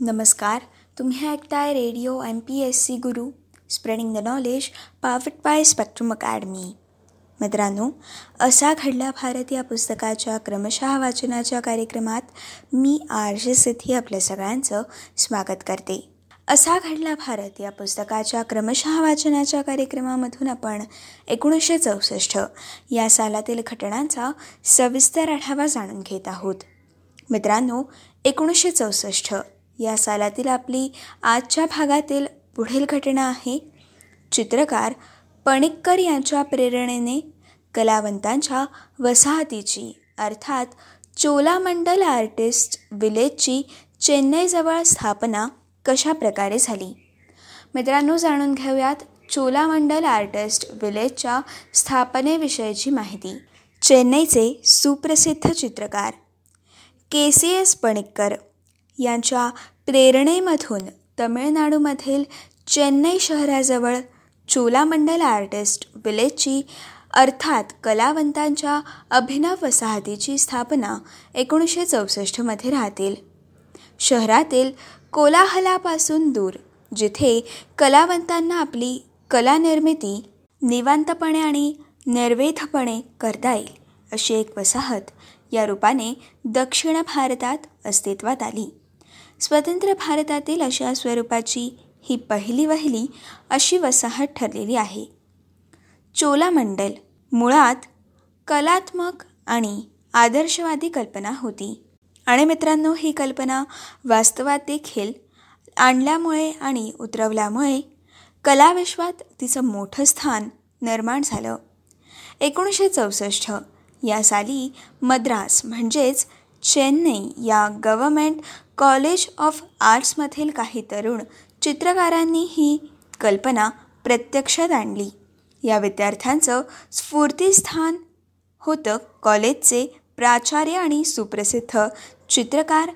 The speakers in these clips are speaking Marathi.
नमस्कार तुम्ही ऐकताय radio M P S C Guru spreading the knowledge powered by Spectrum Academy. मित्रांनो असा घडला भारत या पुस्तकाच्या क्रमशः वाचनाच्या कार्यक्रमात मी आर जे सिद्धी आपल्या सगळ्यांचं स्वागत करते. असा घडला भारत या पुस्तकाच्या क्रमशः वाचनाच्या कार्यक्रमामधून आपण एकोणीसशे चौसष्ट या सालातील घटनांचा सविस्तर आढावा जाणून घेत आहोत. मित्रांनो एकोणीसशे चौसष्ट या सालातील आपली आजच्या भागातील पुढील घटना आहे. चित्रकार पणिक्कर यांच्या प्रेरणेने कलावंतांच्या वसाहतीची अर्थात चोलामंडल आर्टिस्ट विलेजची चेन्नईजवळ स्थापना कशा प्रकारे झाली? मित्रांनो जाणून घेऊयात चोलामंडल आर्टिस्ट विलेजच्या स्थापनेविषयीची माहिती. चेन्नईचे सुप्रसिद्ध चित्रकार के सी एस पणिक्कर यांच्या प्रेरणेमधून तमिळनाडूमधील चेन्नई शहराजवळ चोलामंडल आर्टिस्ट विलेजची अर्थात कलावंतांच्या अभिनव वसाहतीची स्थापना एकोणीसशे चौसष्टमध्ये राहतील. शहरातील कोलाहलापासून दूर जिथे कलावंतांना आपली कलानिर्मिती निवांतपणे आणि निर्वेधपणे करता येईल अशी एक वसाहत या रूपाने दक्षिण भारतात अस्तित्वात आली. स्वतंत्र भारतातील अशा स्वरूपाची ही पहिली वहिली अशी वसाहत ठरलेली आहे. चोलामंडल मुळात कलात्मक आणि आदर्शवादी कल्पना होती. आणि मित्रांनो ही कल्पना वास्तवात देखील आणल्यामुळे आणि उतरवल्यामुळे कलाविश्वात तिचं मोठं स्थान निर्माण झालं. एकोणीसशे चौसष्ट या साली मद्रास म्हणजेच चेन्नई या गव्हर्मेंट कॉलेज ऑफ आर्ट्समधील काही तरुण चित्रकारांनी ही कल्पना प्रत्यक्षात आणली. या विद्यार्थ्यांचं स्फूर्तीस्थान होतं कॉलेजचे प्राचार्य आणि सुप्रसिद्ध चित्रकार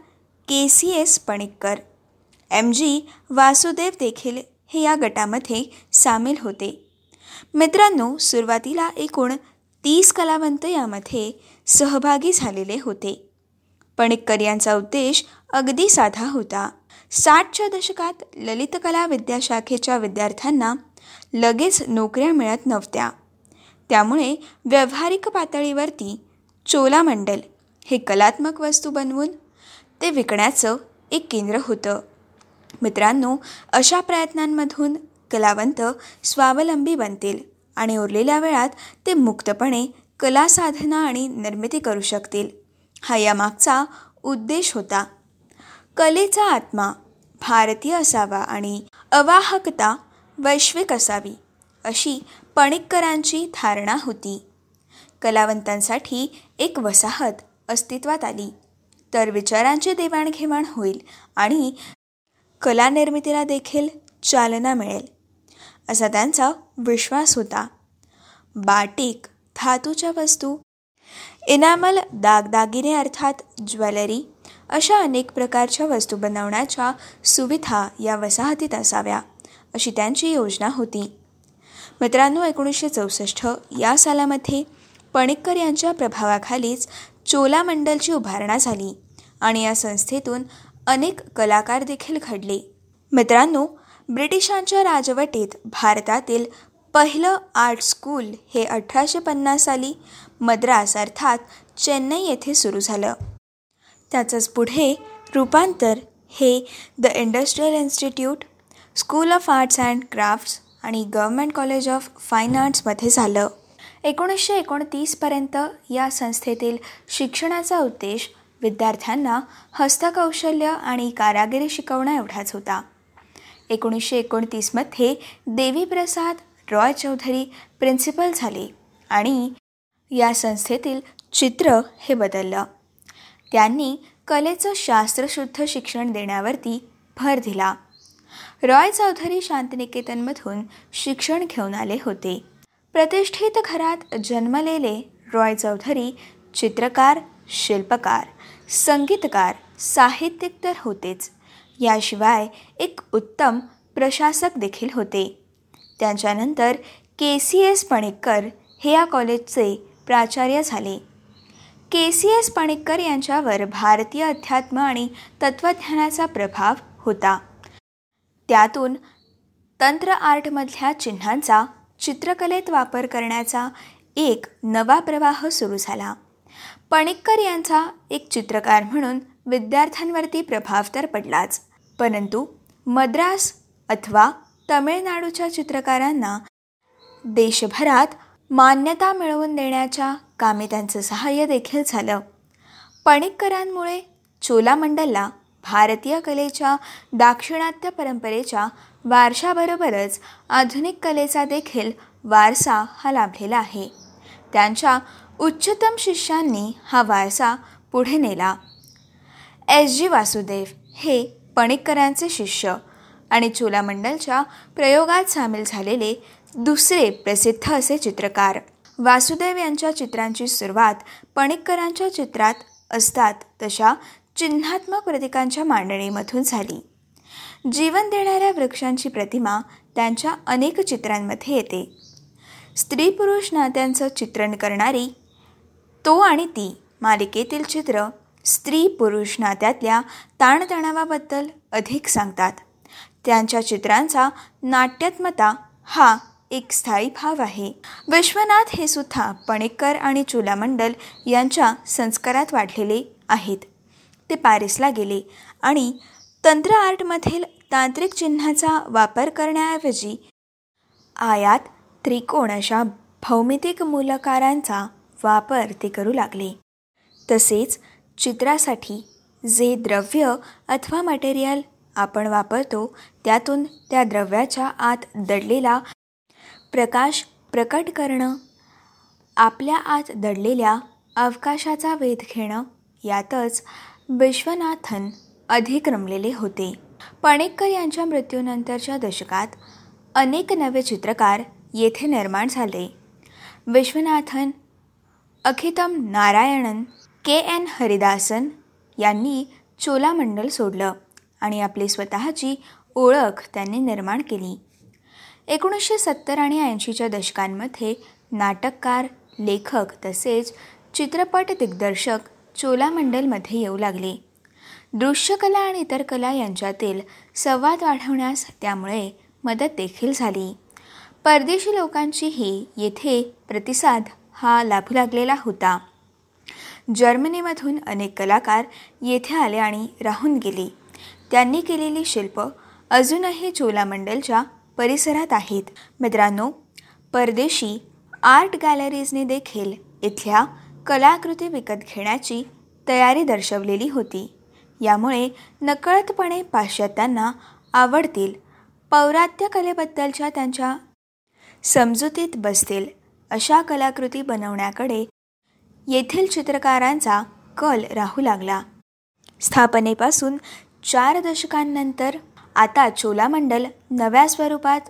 K C S Panikkar M G Vasudev देखील हे या गटामध्ये सामील होते. मित्रांनो सुरुवातीला एकूण तीस कलावंत यामध्ये सहभागी झालेले होते. पणिक्कर यांचा उद्देश अगदी साधा होता. साठच्या दशकात ललितकला विद्याशाखेच्या विद्यार्थ्यांना लगेच नोकऱ्या मिळत नव्हत्या. त्यामुळे व्यावहारिक पातळीवरती चोलामंडल हे कलात्मक वस्तू बनवून ते विकण्याचं एक केंद्र होतं. मित्रांनो अशा प्रयत्नांमधून कलावंत स्वावलंबी बनतील आणि उरलेल्या वेळात ते मुक्तपणे कला साधना आणि निर्मिती करू शकतील. हा यामागचा उद्देश होता. कलेचा आत्मा भारतीय असावा आणि अवाहकता वैश्विक असावी अशी पणिक्करांची धारणा होती. कलावंतांसाठी एक वसाहत अस्तित्वात आली. तर विचारांची देवाणघेवाण होईल आणि कलानिर्मितीला देखील चालना मिळेल असा त्यांचा विश्वास होता. बाटिक धातूच्या वस्तू इनामल दागदागिने अर्थात ज्वेलरी अशा अनेक प्रकारच्या वस्तू बनवण्याच्या सुविधा या वसाहतीत असाव्या अशी त्यांची योजना होती. मित्रांनो एकोणीसशे चौसष्ट या सालामध्ये पणिक्कर यांच्या प्रभावाखालीच चोलामंडलची उभारणा झाली आणि या संस्थेतून अनेक कलाकार देखील घडले. मित्रांनो ब्रिटिशांच्या राजवटीत भारतातील पहिलं आर्ट स्कूल हे अठराशे पन्नास साली मद्रास अर्थात चेन्नई येथे सुरू झालं. त्याचंच पुढे रूपांतर हे the industrial institute school of arts and crafts आणि गव्हर्मेंट कॉलेज ऑफ फाईन आर्ट्समध्ये झालं. एकोणीसशे एकोणतीसपर्यंत या संस्थेतील शिक्षणाचा उद्देश विद्यार्थ्यांना हस्तकौशल्य आणि कारागिरी शिकवणं एवढाच होता. एकोणीसशे एकोणतीसमध्ये देवीप्रसाद रॉय चौधरी प्रिन्सिपल झाले आणि या संस्थेतील चित्र हे बदललं. त्यांनी कलेचं शास्त्रशुद्ध शिक्षण देण्यावरती भर दिला. रॉय चौधरी शांतनिकेतनमधून शिक्षण घेऊन आले होते. प्रतिष्ठित घरात जन्मलेले रॉय चौधरी चित्रकार शिल्पकार संगीतकार साहित्यिक तर होतेच. याशिवाय एक उत्तम प्रशासक देखील होते. त्यांच्यानंतर के सी एस पणेकर हे या कॉलेजचे प्राचार्य झाले. के सी एस पणिक्कर यांच्यावर भारतीय अध्यात्म आणि तत्त्वज्ञानाचा प्रभाव होता. त्यातून तंत्र आर्टमधल्या चिन्हांचा चित्रकलेत वापर करण्याचा एक नवा प्रवाह सुरू झाला. पणिक्कर यांचा एक चित्रकार म्हणून विद्यार्थ्यांवरती प्रभाव तर पडलाच. परंतु मद्रास अथवा तमिळनाडूच्या चित्रकारांना देशभरात मान्यता मिळवून देण्याच्या कामी त्यांचं सहाय्य देखील झालं. पणिक्करांमुळे चोलामंडलला भारतीय कलेच्या दाक्षिणात्य परंपरेच्या वारशाबरोबरच आधुनिक कलेचा देखील वारसा हा लाभलेला आहे. त्यांच्या उच्चतम शिष्यांनी हा वारसा पुढे नेला. एस. जी. वासुदेव हे पणिककरांचे शिष्य आणि चोलामंडलच्या प्रयोगात सामील झालेले दुसरे प्रसिद्ध असे चित्रकार. वासुदेव यांच्या चित्रांची सुरुवात पणिक्करांच्या चित्रात असतात. तशा चिन्हात्मक प्रतीकांच्या मांडणीमधून झाली. जीवन देणाऱ्या वृक्षांची प्रतिमा त्यांच्या अनेक चित्रांमध्ये येते. स्त्री पुरुष नात्यांचं चित्रण करणारी तो आणि ती मालिकेतील चित्र स्त्री पुरुष नात्यातल्या ताणतणावाबद्दल अधिक सांगतात. त्यांच्या चित्रांचा नाट्यात्मता हा एक स्थायी भाव आहे. विश्वनाथ हे सुद्धा पणेकर आणि चोलामंडल यांच्या संस्कारात वाढलेले आहेत. ते पॅरिसला गेले आणि तंत्र आर्टमधील तांत्रिक चिन्हाचा वापर करण्याऐवजी आयात त्रिकोण अशा भौमितिक मूलकारांचा वापर ते करू लागले. तसेच चित्रासाठी जे द्रव्य अथवा मटेरियल आपण वापरतो त्यातून त्या द्रव्याच्या आत दडलेला प्रकाश प्रकट करणं आपल्या आत दडलेल्या अवकाशाचा वेध घेणं यातच विश्वनाथन अधिक रमलेले होते. पणेकर यांच्या मृत्यूनंतरच्या दशकात अनेक नवे चित्रकार येथे निर्माण झाले. विश्वनाथन अखितम नारायणन के एन हरिदासन यांनी चोलामंडल सोडलं आणि आपली स्वतःची ओळख त्यांनी निर्माण केली. एकोणीसशे सत्तर आणि ऐंशीच्या दशकांमध्ये नाटककार लेखक तसेच चित्रपट दिग्दर्शक चोलामंडलमध्ये येऊ लागले. दृश्यकला आणि इतर कला यांच्यातील संवाद वाढवण्यास त्यामुळे मदत देखील झाली. परदेशी लोकांचीही येथे प्रतिसाद हा लाभू लागलेला होता. जर्मनीमधून अनेक कलाकार येथे आले आणि राहून गेले. त्यांनी केलेली शिल्प अजूनही चोलामंडलच्या परिसरात आहेत. मित्रांनो परदेशी आर्ट गॅलरीजने देखील इथल्या कलाकृती विकत घेण्याची तयारी दर्शवलेली होती. यामुळे नकळतपणे पाश्चात्यांना आवडतील पौरात्य कलेबद्दलच्या त्यांच्या समजुतीत बसतील अशा कलाकृती बनवण्याकडे येथील चित्रकारांचा कल राहू लागला. स्थापनेपासून चार दशकांनंतर आता चोलामंडल नव्या स्वरूपात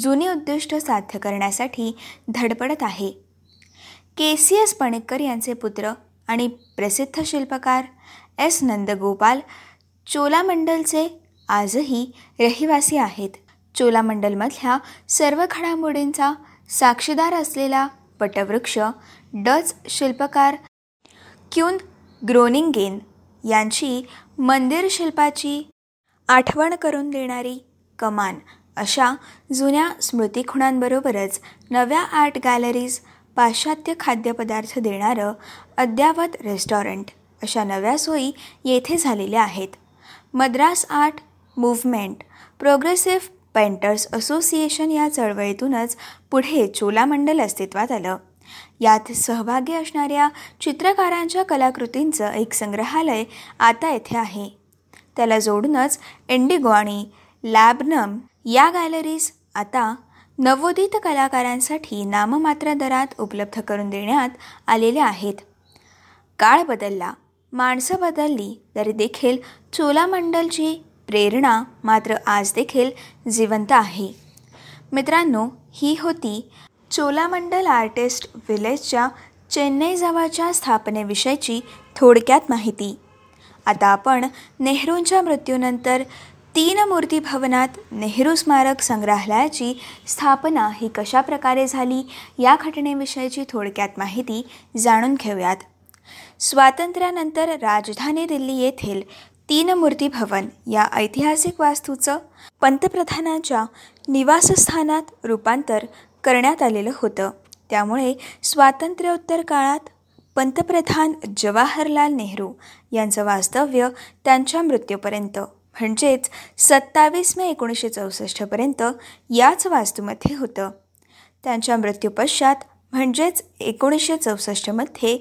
जुनी उद्दिष्ट साध्य करण्यासाठी धडपडत आहे. के सी एस पणेकर यांचे पुत्र आणि प्रसिद्ध शिल्पकार एस नंदगोपाल चोलामंडलचे आजही रहिवासी आहेत. चोलामंडलमधल्या सर्व घडामोडींचा साक्षीदार असलेला पटवृक्ष डच शिल्पकार क्यून ग्रोनिंगेन यांची मंदिर शिल्पाची आठवण करून देणारी कमान अशा जुन्या स्मृतिखुणांबरोबरच नव्या आर्ट गॅलरीज पाश्चात्य खाद्यपदार्थ देणारं अद्यावत रेस्टॉरंट अशा नव्या सोयी येथे झालेल्या आहेत. Madras art movement progressive painters association या चळवळीतूनच पुढे चोलामंडल अस्तित्वात आलं. यात सहभागी असणाऱ्या चित्रकारांच्या कलाकृतींचं एक संग्रहालय आता येथे आहे. त्याला जोडूनच इंडिगो आणि लॅबनम या गॅलरीज आता नवोदित कलाकारांसाठी नाममात्र दरात उपलब्ध करून देण्यात आलेल्या आहेत. काळ बदलला माणसं बदलली तरी देखील चोलामंडलची प्रेरणा मात्र आज देखील जिवंत आहे. मित्रांनो ही होती चोलामंडल आर्टिस्ट विलेजच्या चेन्नईजवळच्या स्थापनेविषयीची थोडक्यात माहिती. आता आपण नेहरूंच्या मृत्यूनंतर तीन मूर्ती भवनात नेहरू स्मारक संग्रहालयाची स्थापना ही कशा प्रकारे झाली या घटनेविषयीची थोडक्यात माहिती जाणून घेऊयात. स्वातंत्र्यानंतर राजधानी दिल्ली येथील तीन मूर्ती भवन या ऐतिहासिक वास्तूचं पंतप्रधानांच्या निवासस्थानात रूपांतर करण्यात आलेलं होतं. त्यामुळे स्वातंत्र्योत्तर काळात पंतप्रधान जवाहरलाल नेहरू यांचं वास्तव्य त्यांच्या मृत्यूपर्यंत म्हणजेच सत्तावीस मे एकोणीसशे चौसष्टपर्यंत याच वास्तूमध्ये होतं. त्यांच्या मृत्यूपश्चात म्हणजेच एकोणीसशे चौसष्टमध्ये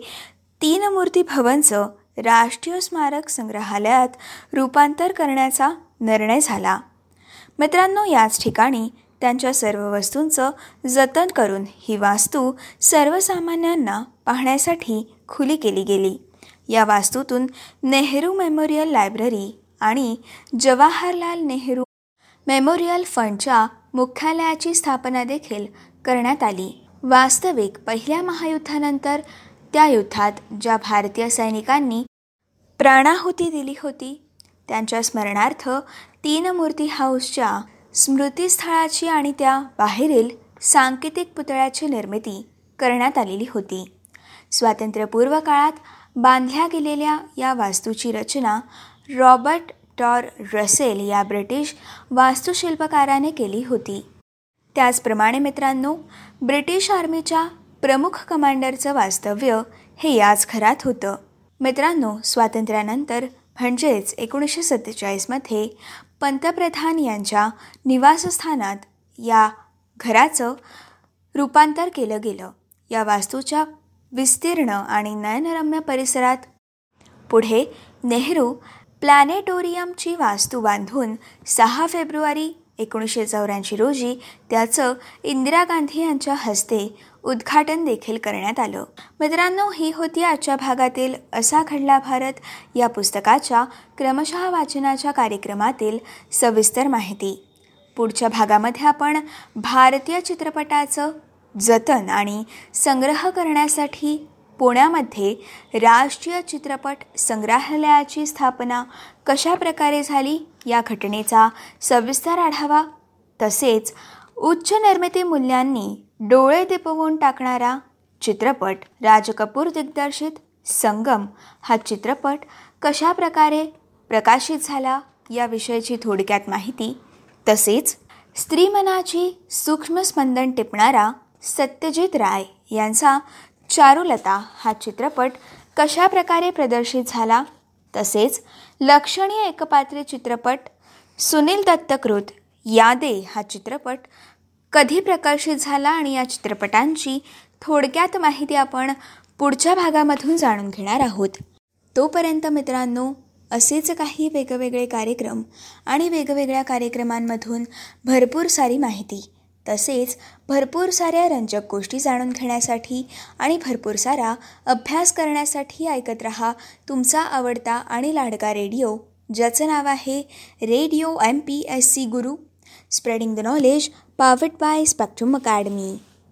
तीन मूर्ती भवनचं राष्ट्रीय स्मारक संग्रहालयात रूपांतर करण्याचा निर्णय झाला. मित्रांनो याच ठिकाणी त्यांच्या सर्व वस्तूंचं जतन करून ही वास्तू सर्वसामान्यांना पाहण्यासाठी खुली केली गेली. या वास्तूतून नेहरू मेमोरियल लायब्ररी आणि जवाहरलाल नेहरू मेमोरियल फंडच्या मुख्यालयाची स्थापना देखील करण्यात आली. वास्तविक पहिल्या महायुद्धानंतर त्या युद्धात ज्या भारतीय सैनिकांनी प्राणाहुती दिली होती त्यांच्या स्मरणार्थ तीन मूर्ती हाऊसच्या स्मृतीस्थळाची आणि त्या बाहेरील सांकेतिक पुतळ्याची निर्मिती करण्यात आलेली होती. स्वातंत्र्यपूर्व काळात बांधल्या गेलेल्या या वास्तूची रचना रॉबर्ट टॉर रसेल या ब्रिटिश वास्तुशिल्पकाराने केली होती. त्याचप्रमाणे मित्रांनो ब्रिटिश आर्मीच्या प्रमुख कमांडरचं वास्तव्य हे याच घरात होतं. मित्रांनो स्वातंत्र्यानंतर म्हणजेच एकोणीसशे सत्तेचाळीसमध्ये पंतप्रधान यांच्या निवासस्थानात या घराचं रूपांतर केलं गेलं. या वास्तूच्या विस्तीर्ण आणि नयनरम्य परिसरात. पुढे नेहरू प्लॅनेटोरियमची वास्तू बांधून सहा फेब्रुवारी एकोणीसशे चौऱ्याऐंशी रोजी त्याचं इंदिरा गांधी यांच्या हस्ते उद्घाटन देखील करण्यात आलं. मित्रांनो ही होती आजच्या भागातील असा घडला भारत या पुस्तकाच्या क्रमशः वाचनाच्या कार्यक्रमातील सविस्तर माहिती. पुढच्या भागामध्ये आपण भारतीय चित्रपटाचं जतन आणि संग्रह करण्यासाठी पुण्यामध्ये राष्ट्रीय चित्रपट संग्रहालयाची स्थापना कशा प्रकारे झाली या घटनेचा सविस्तर आढावा तसेच उच्च निर्मिती मूल्यांनी डोळे दिपवून टाकणारा चित्रपट राज कपूर दिग्दर्शित संगम हा चित्रपट कशा प्रकारे प्रकाशित झाला याविषयीची थोडक्यात माहिती तसेच स्त्रीमनाची सूक्ष्म स्पंदन टिपणारा सत्यजित राय यांचा चारुलता हा चित्रपट कशा प्रकारे प्रदर्शित झाला? तसेच लक्षणीय एकपात्री चित्रपट सुनील दत्तकृत यादे हा चित्रपट कधी प्रकाशित झाला आणि या चित्रपटांची थोडक्यात माहिती आपण पुढच्या भागामधून जाणून घेणार आहोत. तोपर्यंत मित्रांनो असेच काही वेगवेगळे कार्यक्रम आणि वेगवेगळ्या कार्यक्रमांमधून भरपूर सारी माहिती तसेच भरपूर साऱ्या रंजक गोष्टी जाणून घेण्यासाठी आणि भरपूर सारा अभ्यास करण्यासाठी ऐकत रहा तुमचा आवडता आणि लाडका रेडिओ ज्याचं नाव आहे radio M P S C Guru. Spreading the knowledge powered by Spectrum Academy